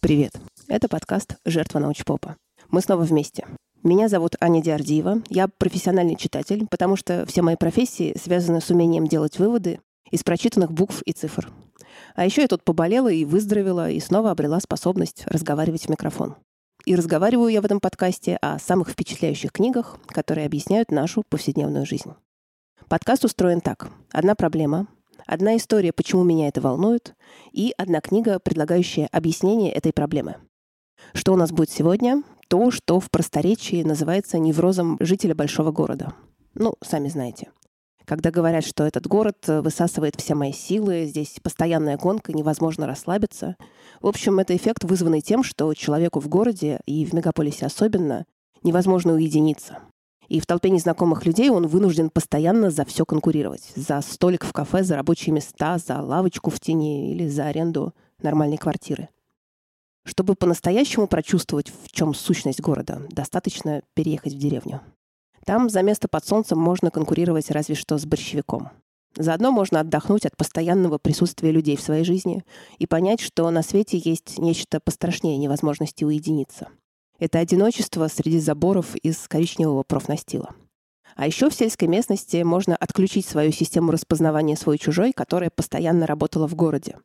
Привет! Это подкаст «Жертва научпопа». Мы снова вместе. Меня зовут Аня Диардиева. Я профессиональный читатель, потому что все мои профессии связаны с умением делать выводы из прочитанных букв и цифр. А еще я тут поболела и выздоровела, и снова обрела способность разговаривать в микрофон. И разговариваю я в этом подкасте о самых впечатляющих книгах, которые объясняют нашу повседневную жизнь. Подкаст устроен так. Одна проблема, одна история, почему меня это волнует, и одна книга, предлагающая объяснение этой проблемы. Что у нас будет сегодня? То, что в просторечии называется неврозом жителя большого города. Ну, сами знаете – когда говорят, что этот город э, высасывает все мои силы, здесь постоянная гонка, невозможно расслабиться. В общем, это эффект, вызванный тем, что человеку в городе, и в мегаполисе особенно, невозможно уединиться. И в толпе незнакомых людей он вынужден постоянно за все конкурировать. За столик в кафе, за рабочие места, за лавочку в тени или за аренду нормальной квартиры. Чтобы по-настоящему прочувствовать, в чем сущность города, достаточно переехать в деревню. Там за место под солнцем можно конкурировать разве что с борщевиком. Заодно можно отдохнуть от постоянного присутствия людей в своей жизни и понять, что на свете есть нечто пострашнее невозможности уединиться. Это одиночество среди заборов из коричневого профнастила. А еще в сельской местности можно отключить свою систему распознавания свой-чужой, которая постоянно работала в городе.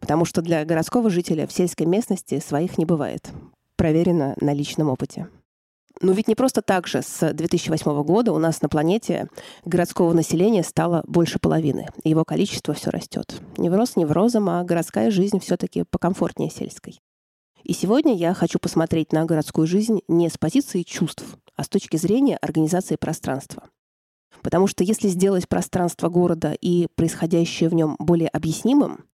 Потому что для городского жителя в сельской местности своих не бывает. Проверено на личном опыте. Но ведь не просто так же. С 2008 года у нас на планете городского населения стало больше половины. Его количество все растет. Невроз неврозом, а городская жизнь все-таки покомфортнее сельской. И сегодня я хочу посмотреть на городскую жизнь не с позиции чувств, а с точки зрения организации пространства. Потому что если сделать пространство города и происходящее в нем более объяснимым,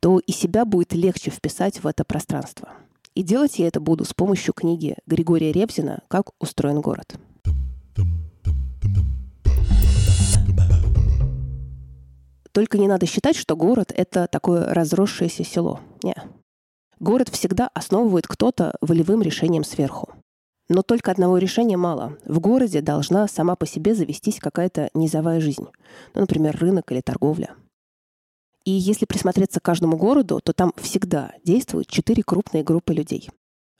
то и себя будет легче вписать в это пространство. И делать я это буду с помощью книги Григория Ревзина «Как устроен город». Только не надо считать, что город — это такое разросшееся село. Не. Город всегда основывает кто-то волевым решением сверху. Но только одного решения мало. В городе должна сама по себе завестись какая-то низовая жизнь. Ну, например, рынок или торговля. И если присмотреться к каждому городу, то там всегда действуют четыре крупные группы людей.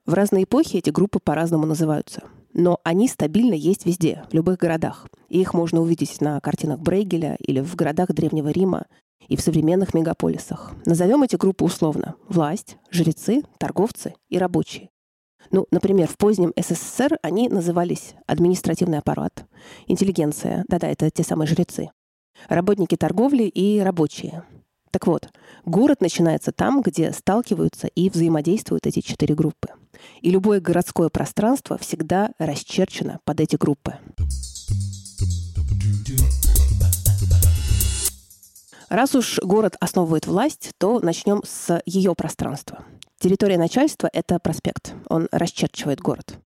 В разные эпохи эти группы по-разному называются. Но они стабильно есть везде, в любых городах. И их можно увидеть на картинах Брейгеля или в городах Древнего Рима и в современных мегаполисах. Назовем эти группы условно. Власть, жрецы, торговцы и рабочие. Ну, например, в позднем СССР они назывались административный аппарат, интеллигенция, да-да, это те самые жрецы, работники торговли и рабочие. Так вот, город начинается там, где сталкиваются и взаимодействуют эти четыре группы. И любое городское пространство всегда расчерчено под эти группы. Раз уж город основывает власть, то начнем с ее пространства. Территория начальства — это проспект. Он расчерчивает город.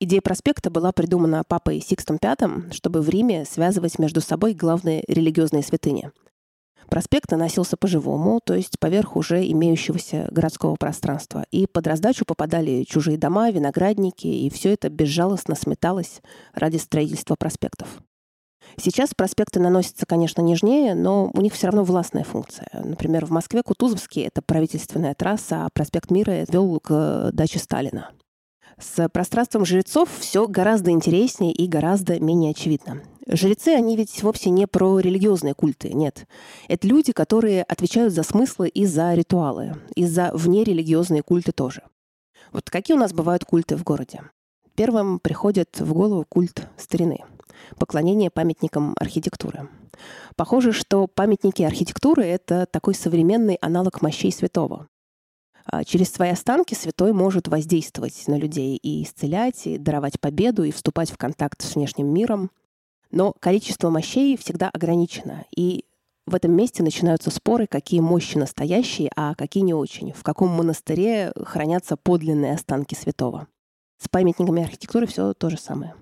Идея проспекта была придумана папой Сикстом V, чтобы в Риме связывать между собой главные религиозные святыни Проспект наносился по-живому, то есть поверх уже имеющегося городского пространства. И под раздачу попадали чужие дома, виноградники, и все это безжалостно сметалось ради строительства проспектов. Сейчас проспекты наносятся, конечно, нежнее, но у них все равно властная функция. Например, в Москве Кутузовский — это правительственная трасса, а проспект Мира вел к даче Сталина. С пространством жрецов все гораздо интереснее и гораздо менее очевидно. Жрецы, они ведь вовсе не про религиозные культы, нет. Это люди, которые отвечают за смыслы и за ритуалы, и за внерелигиозные культы тоже. Вот какие у нас бывают культы в городе? Первым приходит в голову культ старины, поклонение памятникам архитектуры. Похоже, что памятники архитектуры — это такой современный аналог мощей святого. А через свои останки святой может воздействовать на людей и исцелять, и даровать победу, и вступать в контакт с внешним миром. Но количество мощей всегда ограничено, и в этом месте начинаются споры, какие мощи настоящие, а какие не очень. В каком монастыре хранятся подлинные останки святого. С памятниками архитектуры все то же самое.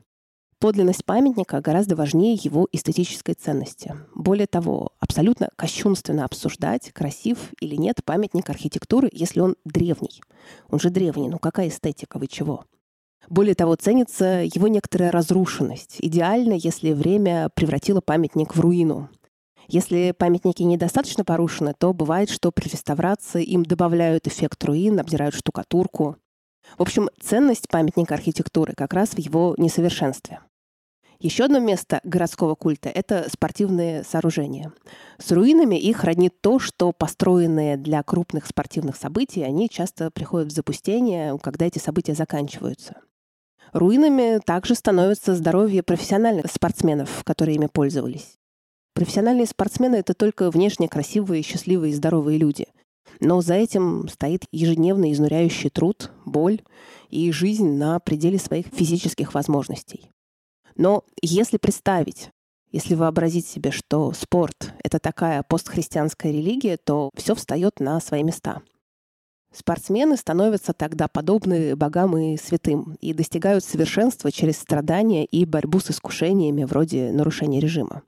Подлинность памятника гораздо важнее его эстетической ценности. Более того, абсолютно кощунственно обсуждать, красив или нет памятник архитектуры, если он древний. Он же древний, ну какая эстетика, вы чего? Более того, ценится его некоторая разрушенность. Идеально, если время превратило памятник в руину. Если памятники недостаточно порушены, то бывает, что при реставрации им добавляют эффект руин, обдирают штукатурку. В общем, ценность памятника архитектуры как раз в его несовершенстве. Еще одно место городского культа — это спортивные сооружения. С руинами их роднит то, что построенные для крупных спортивных событий, они часто приходят в запустение, когда эти события заканчиваются. Руинами также становится здоровье профессиональных спортсменов, которые ими пользовались. Профессиональные спортсмены — это только внешне красивые, счастливые и здоровые люди. Но за этим стоит ежедневный изнуряющий труд, боль и жизнь на пределе своих физических возможностей. Но если представить, если вообразить себе, что спорт — это такая постхристианская религия, то все встает на свои места. Спортсмены становятся тогда подобны богам и святым и достигают совершенства через страдания и борьбу с искушениями вроде нарушения режима.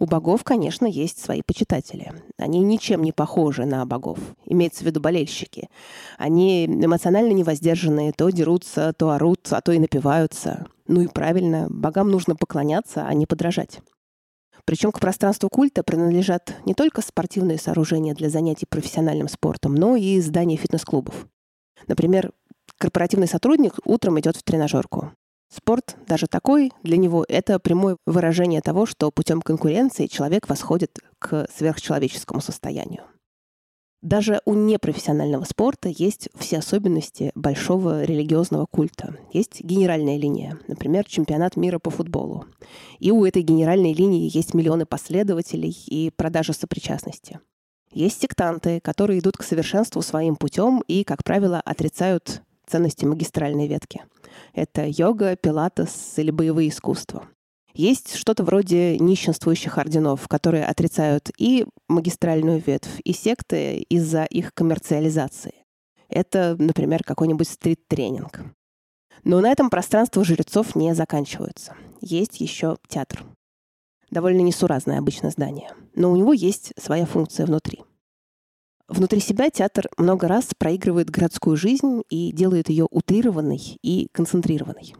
У богов, конечно, есть свои почитатели. Они ничем не похожи на богов. Имеется в виду болельщики. Они эмоционально невоздержанные, то дерутся, то орут, а то и напиваются. Ну и правильно, богам нужно поклоняться, а не подражать. Причем к пространству культа принадлежат не только спортивные сооружения для занятий профессиональным спортом, но и здания фитнес-клубов. Например, корпоративный сотрудник утром идет в тренажерку. Спорт, даже такой, для него это прямое выражение того, что путем конкуренции человек восходит к сверхчеловеческому состоянию. Даже у непрофессионального спорта есть все особенности большого религиозного культа. Есть генеральная линия, например, чемпионат мира по футболу. И у этой генеральной линии есть миллионы последователей и продажа сопричастности. Есть сектанты, которые идут к совершенству своим путем и, как правило, отрицают ценности магистральной ветки. Это йога, пилатес или боевые искусства. Есть что-то вроде нищенствующих орденов, которые отрицают и магистральную ветвь, и секты из-за их коммерциализации. Это, например, какой-нибудь стрит-тренинг. Но на этом пространство жрецов не заканчиваются. Есть еще театр. Довольно несуразное обычно здание. Но у него есть своя функция внутри. Внутри себя театр много раз проигрывает городскую жизнь и делает ее утрированной и концентрированной.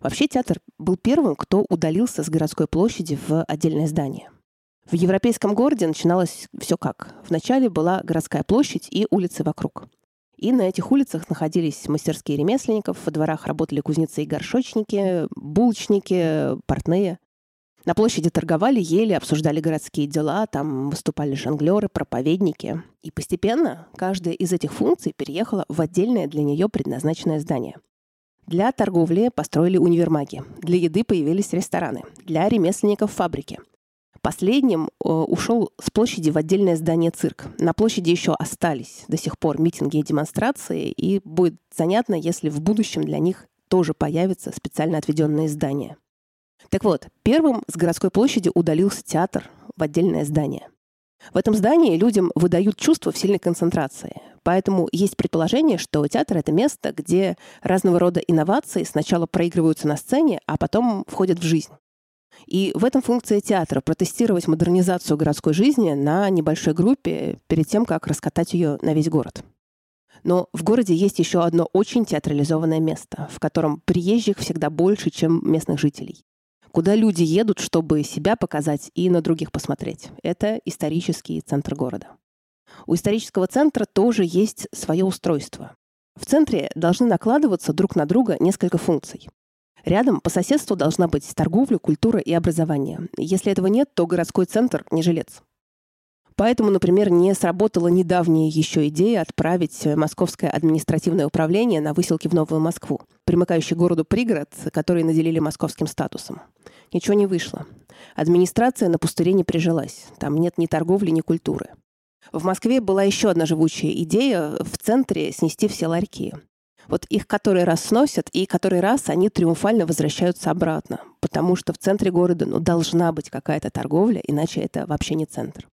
Вообще театр был первым, кто удалился с городской площади в отдельное здание. В европейском городе начиналось все как. Вначале была городская площадь и улицы вокруг. И на этих улицах находились мастерские ремесленников, во дворах работали кузнецы и горшочники, булочники, портные. На площади торговали, ели, обсуждали городские дела, там выступали жонглеры, проповедники. И постепенно каждая из этих функций переехала в отдельное для нее предназначенное здание. Для торговли построили универмаги, для еды появились рестораны, для ремесленников фабрики. Последним э, ушел с площади в отдельное здание цирк. На площади еще остались до сих пор митинги и демонстрации, и будет занятно, если в будущем для них тоже появятся специально отведенные здания. Так вот, первым с городской площади удалился театр в отдельное здание. В этом здании людям выдают чувство в сильной концентрации. Поэтому есть предположение, что театр — это место, где разного рода инновации сначала проигрываются на сцене, а потом входят в жизнь. И в этом функция театра — протестировать модернизацию городской жизни на небольшой группе перед тем, как раскатать ее на весь город. Но в городе есть еще одно очень театрализованное место, в котором приезжих всегда больше, чем местных жителей куда люди едут, чтобы себя показать и на других посмотреть. Это исторический центр города. У исторического центра тоже есть свое устройство. В центре должны накладываться друг на друга несколько функций. Рядом по соседству должна быть торговля, культура и образование. Если этого нет, то городской центр не жилец. Поэтому, например, не сработала недавняя еще идея отправить Московское административное управление на выселки в Новую Москву, примыкающий к городу пригород, который наделили московским статусом. Ничего не вышло. Администрация на пустыре не прижилась. Там нет ни торговли, ни культуры. В Москве была еще одна живучая идея в центре снести все ларьки. Вот их который раз сносят, и который раз они триумфально возвращаются обратно. Потому что в центре города ну, должна быть какая-то торговля, иначе это вообще не центр.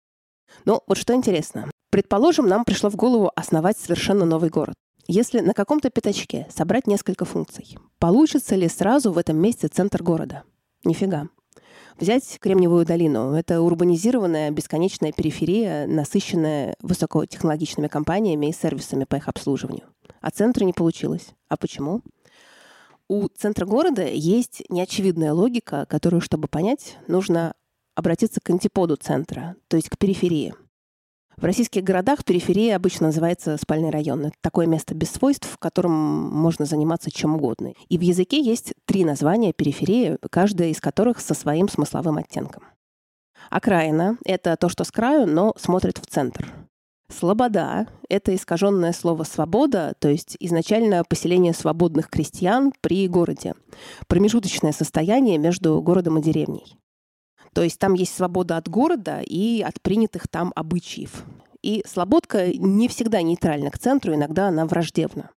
Но вот что интересно. Предположим, нам пришло в голову основать совершенно новый город. Если на каком-то пятачке собрать несколько функций, получится ли сразу в этом месте центр города? Нифига. Взять Кремниевую долину. Это урбанизированная бесконечная периферия, насыщенная высокотехнологичными компаниями и сервисами по их обслуживанию. А центра не получилось. А почему? У центра города есть неочевидная логика, которую, чтобы понять, нужно обратиться к антиподу центра, то есть к периферии. В российских городах периферия обычно называется спальный район. Это такое место без свойств, в котором можно заниматься чем угодно. И в языке есть три названия периферии, каждая из которых со своим смысловым оттенком. Окраина — это то, что с краю, но смотрит в центр. Слобода — это искаженное слово «свобода», то есть изначально поселение свободных крестьян при городе. Промежуточное состояние между городом и деревней. То есть там есть свобода от города и от принятых там обычаев. И слободка не всегда нейтральна к центру, иногда она враждебна.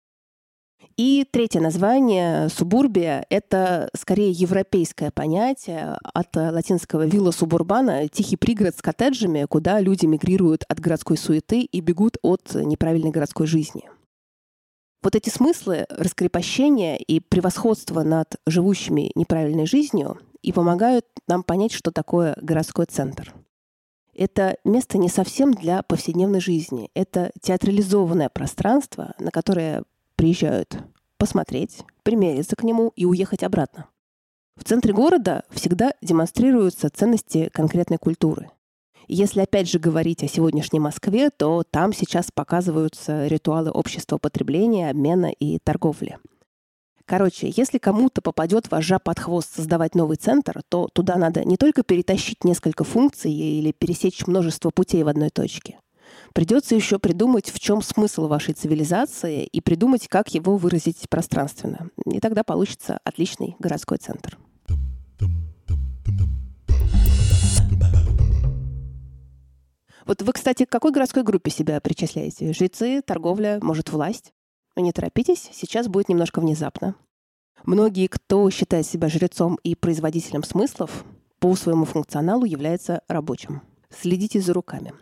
И третье название субурбия — это скорее европейское понятие от латинского «вилла субурбана» — тихий пригород с коттеджами, куда люди мигрируют от городской суеты и бегут от неправильной городской жизни. Вот эти смыслы раскрепощения и превосходства над живущими неправильной жизнью и помогают нам понять, что такое городской центр. Это место не совсем для повседневной жизни. Это театрализованное пространство, на которое приезжают посмотреть, примериться к нему и уехать обратно. В центре города всегда демонстрируются ценности конкретной культуры. Если опять же говорить о сегодняшней Москве, то там сейчас показываются ритуалы общества потребления, обмена и торговли – Короче, если кому-то попадет вожжа под хвост создавать новый центр, то туда надо не только перетащить несколько функций или пересечь множество путей в одной точке. Придется еще придумать, в чем смысл вашей цивилизации и придумать, как его выразить пространственно. И тогда получится отличный городской центр. Вот вы, кстати, к какой городской группе себя причисляете? Жрецы, торговля, может, власть? Не торопитесь, сейчас будет немножко внезапно. Многие, кто считает себя жрецом и производителем смыслов, по своему функционалу является рабочим. Следите за руками.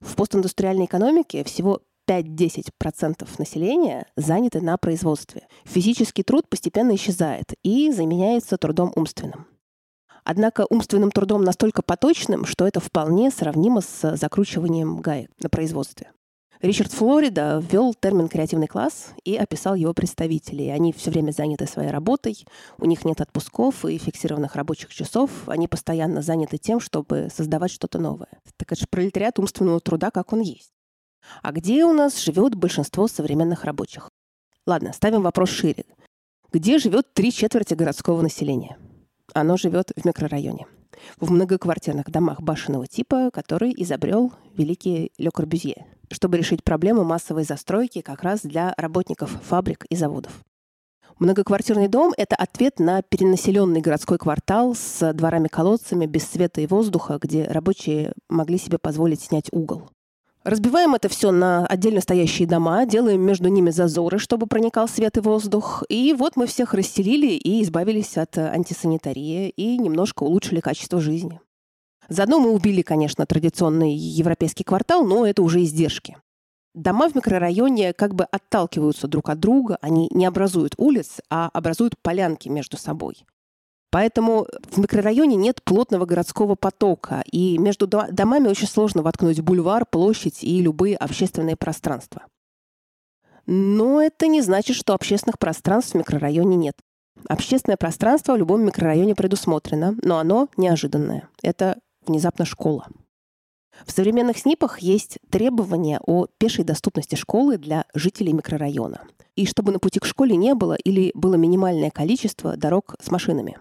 В постиндустриальной экономике всего 5-10% населения заняты на производстве. Физический труд постепенно исчезает и заменяется трудом умственным. Однако умственным трудом настолько поточным, что это вполне сравнимо с закручиванием гаек на производстве. Ричард Флорида ввел термин «креативный класс» и описал его представителей. Они все время заняты своей работой, у них нет отпусков и фиксированных рабочих часов, они постоянно заняты тем, чтобы создавать что-то новое. Так это же пролетариат умственного труда, как он есть. А где у нас живет большинство современных рабочих? Ладно, ставим вопрос шире. Где живет три четверти городского населения? Оно живет в микрорайоне в многоквартирных домах башенного типа, который изобрел великий Ле Корбюзье – чтобы решить проблему массовой застройки как раз для работников фабрик и заводов. Многоквартирный дом – это ответ на перенаселенный городской квартал с дворами-колодцами без света и воздуха, где рабочие могли себе позволить снять угол. Разбиваем это все на отдельно стоящие дома, делаем между ними зазоры, чтобы проникал свет и воздух. И вот мы всех расселили и избавились от антисанитарии и немножко улучшили качество жизни. Заодно мы убили, конечно, традиционный европейский квартал, но это уже издержки. Дома в микрорайоне как бы отталкиваются друг от друга, они не образуют улиц, а образуют полянки между собой. Поэтому в микрорайоне нет плотного городского потока, и между домами очень сложно воткнуть бульвар, площадь и любые общественные пространства. Но это не значит, что общественных пространств в микрорайоне нет. Общественное пространство в любом микрорайоне предусмотрено, но оно неожиданное. Это внезапно школа. В современных СНИПах есть требования о пешей доступности школы для жителей микрорайона. И чтобы на пути к школе не было или было минимальное количество дорог с машинами.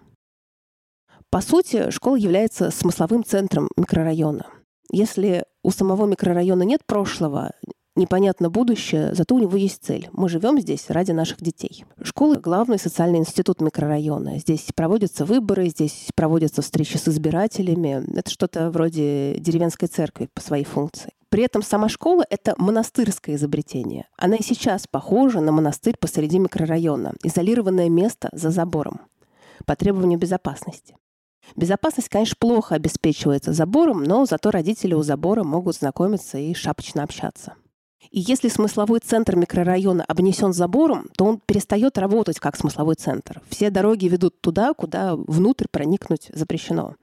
По сути, школа является смысловым центром микрорайона. Если у самого микрорайона нет прошлого, непонятно будущее, зато у него есть цель. Мы живем здесь ради наших детей. Школа — главный социальный институт микрорайона. Здесь проводятся выборы, здесь проводятся встречи с избирателями. Это что-то вроде деревенской церкви по своей функции. При этом сама школа — это монастырское изобретение. Она и сейчас похожа на монастырь посреди микрорайона, изолированное место за забором по требованию безопасности. Безопасность, конечно, плохо обеспечивается забором, но зато родители у забора могут знакомиться и шапочно общаться. И если смысловой центр микрорайона обнесен забором, то он перестает работать как смысловой центр. Все дороги ведут туда, куда внутрь проникнуть запрещено.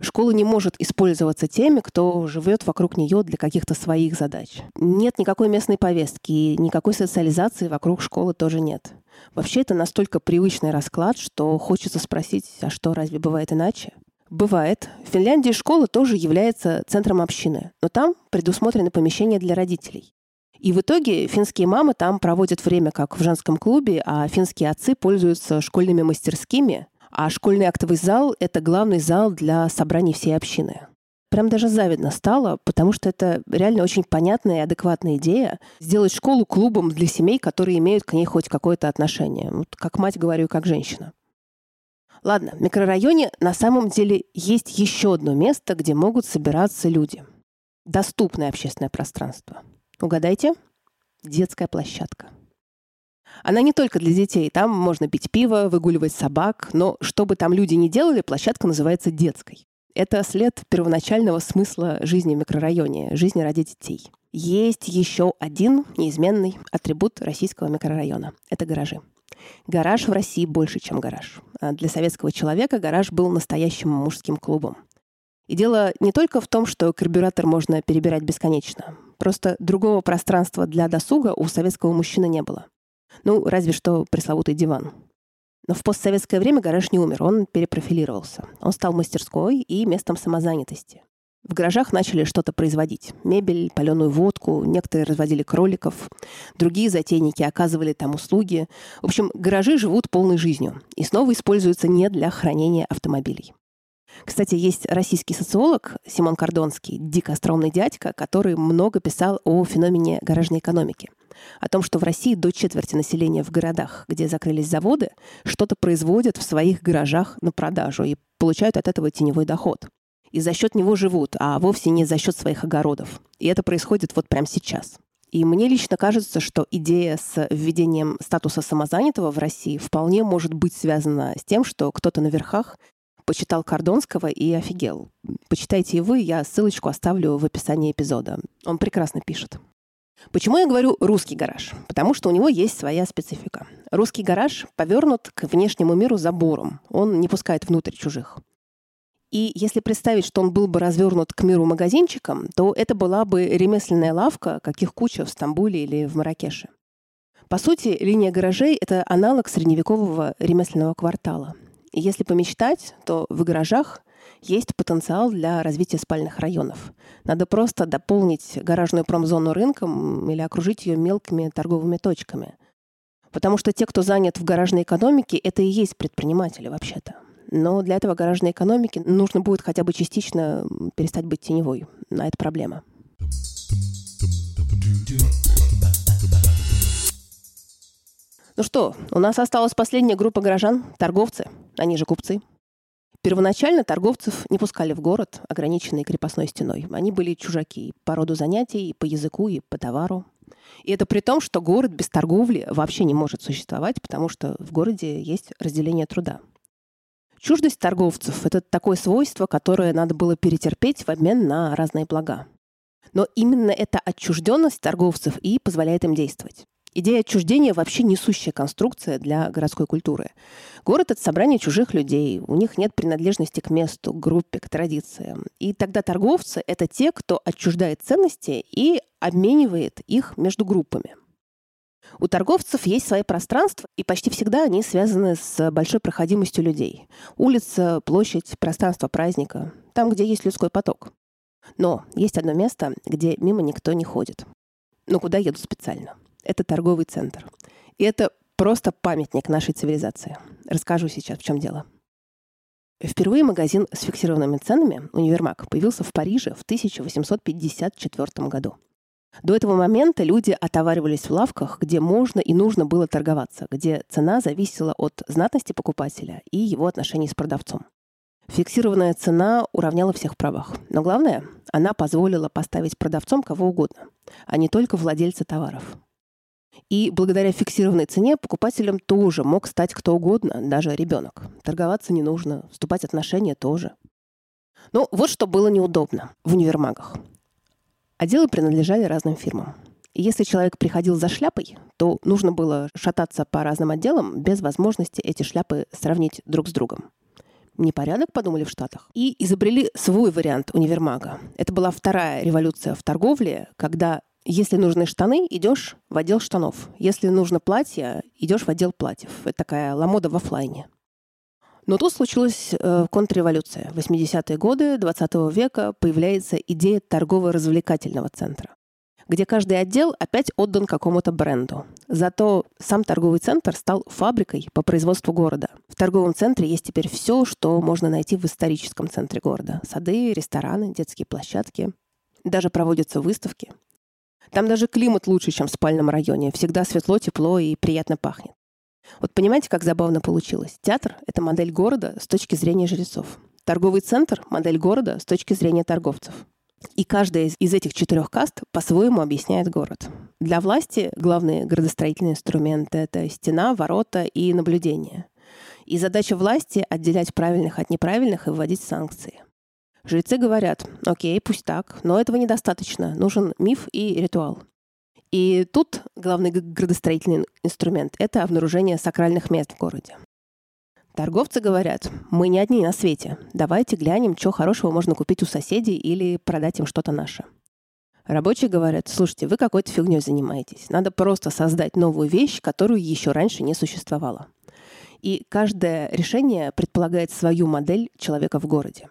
Школа не может использоваться теми, кто живет вокруг нее для каких-то своих задач. Нет никакой местной повестки, никакой социализации вокруг школы тоже нет. Вообще это настолько привычный расклад, что хочется спросить, а что, разве бывает иначе? Бывает. В Финляндии школа тоже является центром общины, но там предусмотрены помещения для родителей. И в итоге финские мамы там проводят время как в женском клубе, а финские отцы пользуются школьными мастерскими, а школьный актовый зал — это главный зал для собраний всей общины. Прям даже завидно стало, потому что это реально очень понятная и адекватная идея сделать школу клубом для семей, которые имеют к ней хоть какое-то отношение. Вот как мать говорю, как женщина. Ладно, в микрорайоне на самом деле есть еще одно место, где могут собираться люди. Доступное общественное пространство. Угадайте? Детская площадка. Она не только для детей. Там можно пить пиво, выгуливать собак, но что бы там люди ни делали, площадка называется детской. Это след первоначального смысла жизни в микрорайоне, жизни ради детей. Есть еще один неизменный атрибут российского микрорайона. Это гаражи. Гараж в России больше, чем гараж. А для советского человека гараж был настоящим мужским клубом. И дело не только в том, что карбюратор можно перебирать бесконечно. Просто другого пространства для досуга у советского мужчины не было. Ну, разве что пресловутый диван. Но в постсоветское время гараж не умер, он перепрофилировался. Он стал мастерской и местом самозанятости. В гаражах начали что-то производить. Мебель, паленую водку, некоторые разводили кроликов, другие затейники оказывали там услуги. В общем, гаражи живут полной жизнью и снова используются не для хранения автомобилей. Кстати, есть российский социолог Симон Кордонский, дико остроумный дядька, который много писал о феномене гаражной экономики – о том, что в России до четверти населения в городах, где закрылись заводы, что-то производят в своих гаражах на продажу и получают от этого теневой доход. И за счет него живут, а вовсе не за счет своих огородов. И это происходит вот прямо сейчас. И мне лично кажется, что идея с введением статуса самозанятого в России вполне может быть связана с тем, что кто-то на верхах почитал Кордонского и офигел. Почитайте и вы, я ссылочку оставлю в описании эпизода. Он прекрасно пишет. Почему я говорю русский гараж? Потому что у него есть своя специфика. Русский гараж повернут к внешнему миру забором. Он не пускает внутрь чужих. И если представить, что он был бы развернут к миру магазинчиком, то это была бы ремесленная лавка, каких куча в Стамбуле или в Маракеше. По сути, линия гаражей — это аналог средневекового ремесленного квартала. И если помечтать, то в гаражах есть потенциал для развития спальных районов. Надо просто дополнить гаражную промзону рынком или окружить ее мелкими торговыми точками. Потому что те, кто занят в гаражной экономике, это и есть предприниматели вообще-то. Но для этого гаражной экономики нужно будет хотя бы частично перестать быть теневой. А это проблема. Ну что, у нас осталась последняя группа горожан, торговцы, они же купцы. Первоначально торговцев не пускали в город, ограниченный крепостной стеной. Они были чужаки по роду занятий, и по языку, и по товару. И это при том, что город без торговли вообще не может существовать, потому что в городе есть разделение труда. Чуждость торговцев – это такое свойство, которое надо было перетерпеть в обмен на разные блага. Но именно эта отчужденность торговцев и позволяет им действовать. Идея отчуждения вообще несущая конструкция для городской культуры. Город — это собрание чужих людей. У них нет принадлежности к месту, к группе, к традициям. И тогда торговцы — это те, кто отчуждает ценности и обменивает их между группами. У торговцев есть свои пространства, и почти всегда они связаны с большой проходимостью людей. Улица, площадь, пространство праздника. Там, где есть людской поток. Но есть одно место, где мимо никто не ходит. Но куда еду специально — это торговый центр. И это просто памятник нашей цивилизации. Расскажу сейчас, в чем дело. Впервые магазин с фиксированными ценами, универмаг, появился в Париже в 1854 году. До этого момента люди отоваривались в лавках, где можно и нужно было торговаться, где цена зависела от знатности покупателя и его отношений с продавцом. Фиксированная цена уравняла всех правах. Но главное, она позволила поставить продавцом кого угодно, а не только владельца товаров. И благодаря фиксированной цене покупателем тоже мог стать кто угодно, даже ребенок. Торговаться не нужно, вступать в отношения тоже. Но вот что было неудобно в универмагах. Отделы принадлежали разным фирмам. И если человек приходил за шляпой, то нужно было шататься по разным отделам без возможности эти шляпы сравнить друг с другом. Непорядок, подумали в Штатах. И изобрели свой вариант универмага. Это была вторая революция в торговле, когда Если нужны штаны, идешь в отдел штанов. Если нужно платье, идешь в отдел платьев. Это такая ламода в офлайне. Но тут случилась э, контрреволюция. В 80-е годы 20 века появляется идея торгово-развлекательного центра, где каждый отдел опять отдан какому-то бренду. Зато сам торговый центр стал фабрикой по производству города. В торговом центре есть теперь все, что можно найти в историческом центре города. Сады, рестораны, детские площадки. Даже проводятся выставки. Там даже климат лучше, чем в спальном районе. Всегда светло, тепло и приятно пахнет. Вот понимаете, как забавно получилось? Театр — это модель города с точки зрения жрецов. Торговый центр — модель города с точки зрения торговцев. И каждая из этих четырех каст по-своему объясняет город. Для власти главные градостроительные инструменты — это стена, ворота и наблюдение. И задача власти — отделять правильных от неправильных и вводить санкции. Жрецы говорят, окей, пусть так, но этого недостаточно, нужен миф и ритуал. И тут главный градостроительный инструмент — это обнаружение сакральных мест в городе. Торговцы говорят, мы не одни на свете, давайте глянем, что хорошего можно купить у соседей или продать им что-то наше. Рабочие говорят, слушайте, вы какой-то фигней занимаетесь. Надо просто создать новую вещь, которую еще раньше не существовало. И каждое решение предполагает свою модель человека в городе.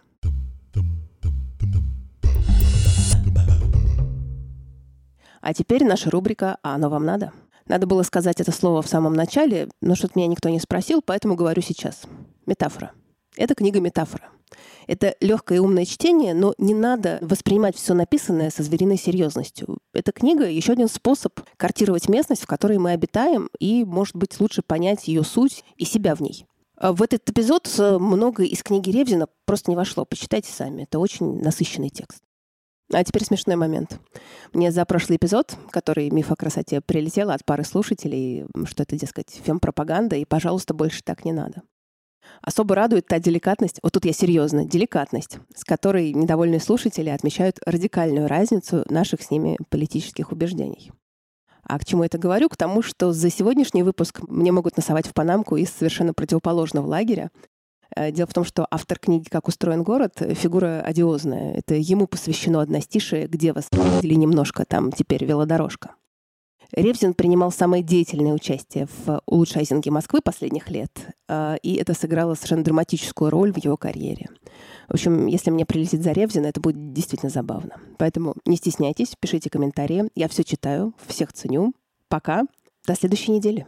А теперь наша рубрика «А оно вам надо?». Надо было сказать это слово в самом начале, но что-то меня никто не спросил, поэтому говорю сейчас. Метафора. Это книга «Метафора». Это легкое и умное чтение, но не надо воспринимать все написанное со звериной серьезностью. Эта книга — еще один способ картировать местность, в которой мы обитаем, и, может быть, лучше понять ее суть и себя в ней. А в этот эпизод много из книги Ревзина просто не вошло. Почитайте сами. Это очень насыщенный текст. А теперь смешной момент. Мне за прошлый эпизод, который «Миф о красоте» прилетел от пары слушателей, что это, дескать, фем-пропаганда, и, пожалуйста, больше так не надо. Особо радует та деликатность, вот тут я серьезно, деликатность, с которой недовольные слушатели отмечают радикальную разницу наших с ними политических убеждений. А к чему это говорю? К тому, что за сегодняшний выпуск мне могут насовать в панамку из совершенно противоположного лагеря, Э, дело в том, что автор книги «Как устроен город» — фигура одиозная. Это ему посвящено одностишие, где вас видели немножко, там теперь велодорожка. Ревзин принимал самое деятельное участие в улучшайзинге Москвы последних лет, э, и это сыграло совершенно драматическую роль в его карьере. В общем, если мне прилетит за Ревзина, это будет действительно забавно. Поэтому не стесняйтесь, пишите комментарии. Я все читаю, всех ценю. Пока. До следующей недели.